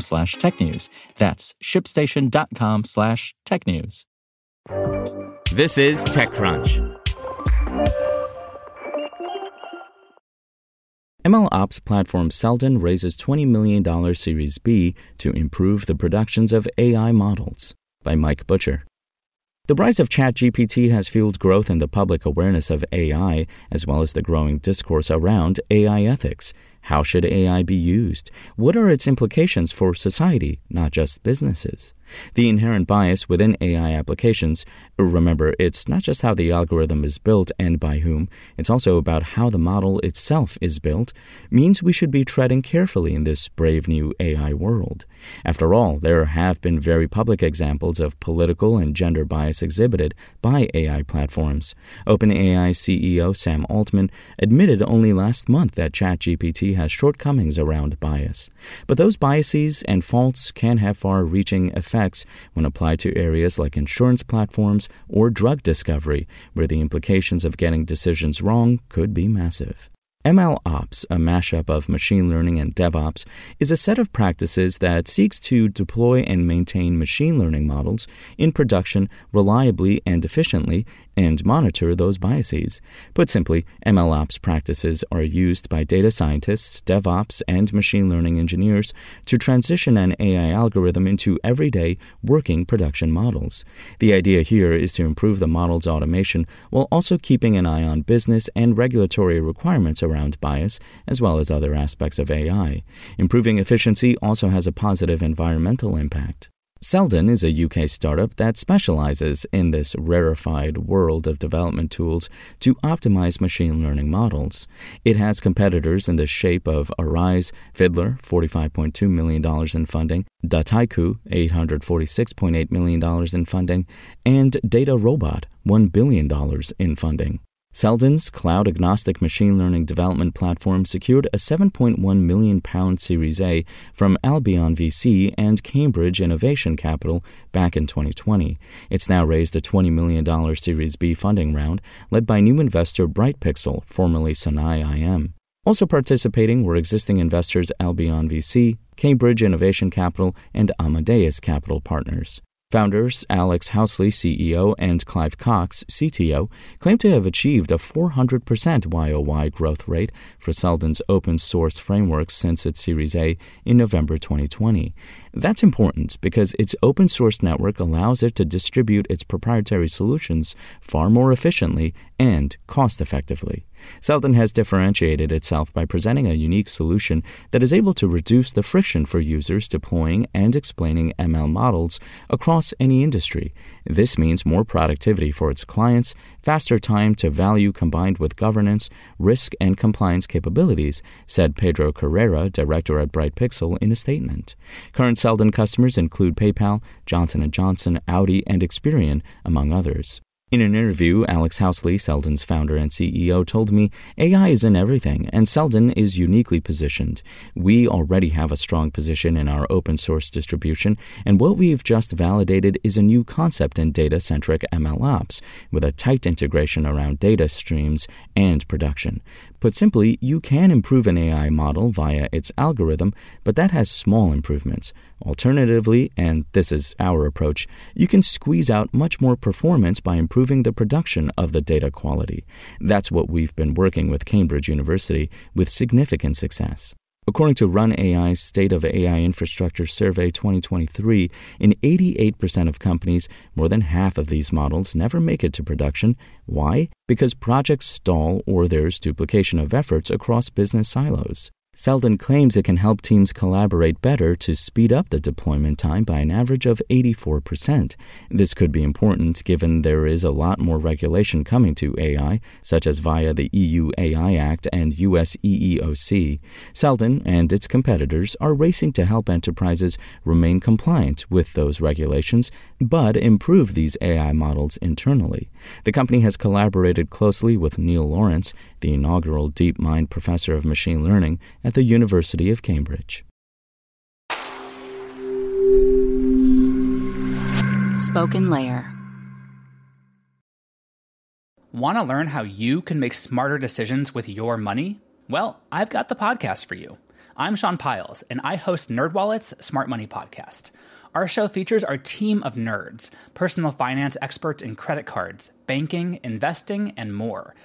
slash technews. That's shipstation.com slash technews. This is TechCrunch. ML Ops platform Seldon raises $20 million Series B to improve the productions of AI models by Mike Butcher. The rise of ChatGPT has fueled growth in the public awareness of AI, as well as the growing discourse around AI ethics. How should AI be used? What are its implications for society, not just businesses? The inherent bias within AI applications remember, it's not just how the algorithm is built and by whom, it's also about how the model itself is built means we should be treading carefully in this brave new AI world. After all, there have been very public examples of political and gender bias exhibited by AI platforms. OpenAI CEO Sam Altman admitted only last month that ChatGPT has shortcomings around bias. But those biases and faults can have far reaching effects when applied to areas like insurance platforms or drug discovery, where the implications of getting decisions wrong could be massive. ML Ops, a mashup of machine learning and DevOps, is a set of practices that seeks to deploy and maintain machine learning models in production reliably and efficiently and monitor those biases. Put simply, ML Ops practices are used by data scientists, DevOps, and machine learning engineers to transition an AI algorithm into everyday working production models. The idea here is to improve the model's automation while also keeping an eye on business and regulatory requirements around bias, as well as other aspects of AI. Improving efficiency also has a positive environmental impact. Seldon is a UK startup that specializes in this rarefied world of development tools to optimize machine learning models. It has competitors in the shape of Arize, Fiddler, $45.2 million in funding, Dataiku, $846.8 million in funding, and DataRobot, $1 billion in funding. Seldon's cloud agnostic machine learning development platform secured a 7.1 million pound Series A from Albion VC and Cambridge Innovation Capital back in 2020. It's now raised a $20 million Series B funding round led by new investor Brightpixel, formerly Sonae IM. Also participating were existing investors Albion VC, Cambridge Innovation Capital, and Amadeus Capital Partners. Founders Alex Housley, CEO, and Clive Cox, CTO, claim to have achieved a 400% YOY growth rate for Seldon's open source framework since its Series A in November 2020. That's important because its open source network allows it to distribute its proprietary solutions far more efficiently and cost effectively. Seldon has differentiated itself by presenting a unique solution that is able to reduce the friction for users deploying and explaining ML models across any industry. This means more productivity for its clients, faster time to value combined with governance, risk, and compliance capabilities, said Pedro Carrera, director at Brightpixel, in a statement. Current Seldon customers include PayPal, Johnson & Johnson, Audi, and Experian, among others. In an interview, Alex Housley, Seldon's founder and CEO, told me AI is in everything, and Seldon is uniquely positioned. We already have a strong position in our open source distribution, and what we've just validated is a new concept in data centric ML ops, with a tight integration around data streams and production. Put simply, you can improve an AI model via its algorithm, but that has small improvements. Alternatively, and this is our approach, you can squeeze out much more performance by improving the production of the data quality. That's what we've been working with Cambridge University with significant success. According to Run AI's State of AI Infrastructure Survey 2023, in 88% of companies, more than half of these models never make it to production. Why? Because projects stall or there's duplication of efforts across business silos. Seldon claims it can help teams collaborate better to speed up the deployment time by an average of 84%. This could be important given there is a lot more regulation coming to AI, such as via the EU AI Act and US EEOC. Seldon and its competitors are racing to help enterprises remain compliant with those regulations, but improve these AI models internally. The company has collaborated closely with Neil Lawrence, the inaugural DeepMind professor of machine learning at the University of Cambridge. Spoken Layer. Want to learn how you can make smarter decisions with your money? Well, I've got the podcast for you. I'm Sean Pyles, and I host NerdWallet's Smart Money Podcast. Our show features our team of nerds, personal finance experts in credit cards, banking, investing, and more –